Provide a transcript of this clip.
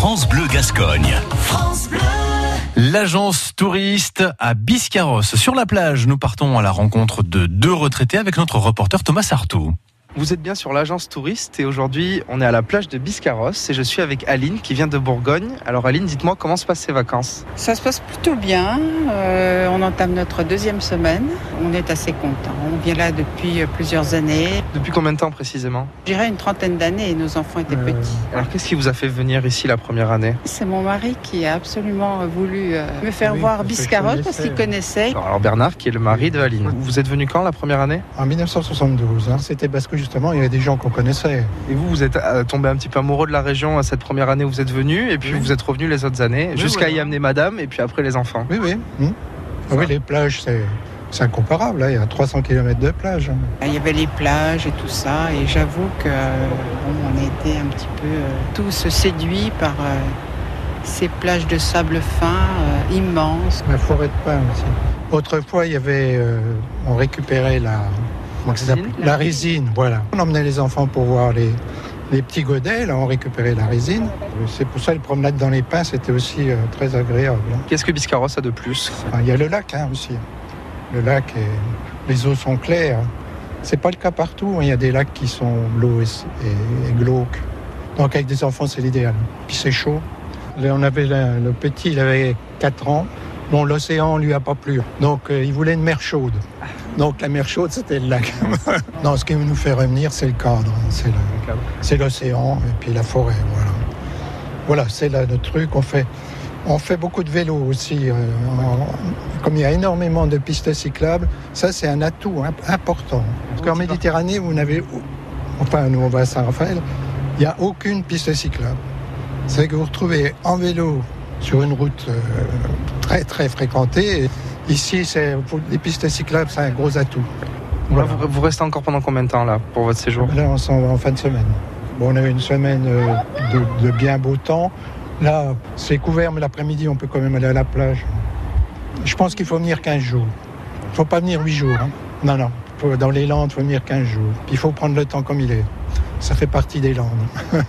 France Bleu Gascogne. L'agence touriste à Biscarros. Sur la plage, nous partons à la rencontre de deux retraités avec notre reporter Thomas Sartou. Vous êtes bien sur l'agence touriste et aujourd'hui on est à la plage de Biscarros et je suis avec Aline qui vient de Bourgogne. Alors Aline, dites-moi comment se passent ces vacances? Ça se passe plutôt bien. Euh, on entame notre deuxième semaine. On est assez content. On vient là depuis plusieurs années. Depuis combien de temps précisément? Je dirais une trentaine d'années et nos enfants étaient petits. Alors qu'est-ce qui vous a fait venir ici la première année? C'est mon mari qui a absolument voulu euh, me faire Oui, voir Biscarrosse parce qu'il connaissait. Alors Bernard qui est le mari de Aline. Vous êtes venu quand la première année? En 1972, hein. c'était parce que justement il y avait des gens qu'on connaissait. Et vous, vous êtes euh, tombé un petit peu amoureux de la région à cette première année où vous êtes venu et puis Oui. vous êtes revenu les autres années Oui, jusqu'à voilà. y amener madame et puis après les enfants. Oui, oui. hum. Ah oui, les plages, c'est, c'est incomparable. hein. Il y a 300 km de plage. hein. Il y avait les plages et tout ça et j'avoue que bon, on a été un petit peu euh, tous séduits par euh, ces plages de sable fin euh, immenses. La forêt de pin aussi. Autrefois, il y avait, euh, on récupérait la, comment ça s'appelle Résine la résine. Voilà. On emmenait les enfants pour voir les, les petits godets. Là, on récupérait la résine. C'est pour ça les promenades dans les pins, c'était aussi euh, très agréable. hein. Qu'est-ce que Biscarros a de plus? Enfin, il y a le lac hein, aussi. Le lac, les eaux sont claires. C'est pas le cas partout. hein. Il y a des lacs qui sont bleus et, et- et glauques. Donc avec des enfants, c'est l'idéal. Puis c'est chaud. Là, on avait la- le petit, il avait 4 ans. Bon, l'océan lui a pas plu. Donc euh, il voulait une mer chaude. Donc la mer chaude, c'était le lac. non, ce qui nous fait revenir, c'est le cadre. hein. C'est l'océan et puis la forêt. Voilà, voilà c'est là le truc. On fait, on fait beaucoup de vélo aussi. euh, comme il y a énormément de pistes cyclables, ça c'est un atout imp- important. Parce qu'en Méditerranée, vous n'avez, enfin nous on va à Saint-Raphaël, il n'y a aucune piste cyclable. C'est que vous retrouvez en vélo sur une route euh, très très fréquentée. Et ici, c'est les pistes cyclables, c'est un gros atout. Là, vous, vous restez encore pendant combien de temps là pour votre séjour? Là, on s'en va en fin de semaine. Bon, on a eu une semaine euh, de, de bien beau temps. Là, c'est couvert, mais l'après-midi, on peut quand même aller à la plage. Je pense qu'il faut venir 15 jours. Il ne faut pas venir 8 jours. hein. Non, non. Faut- dans les Landes, il faut venir 15 jours. Il faut prendre le temps comme il est. Ça fait partie des Landes.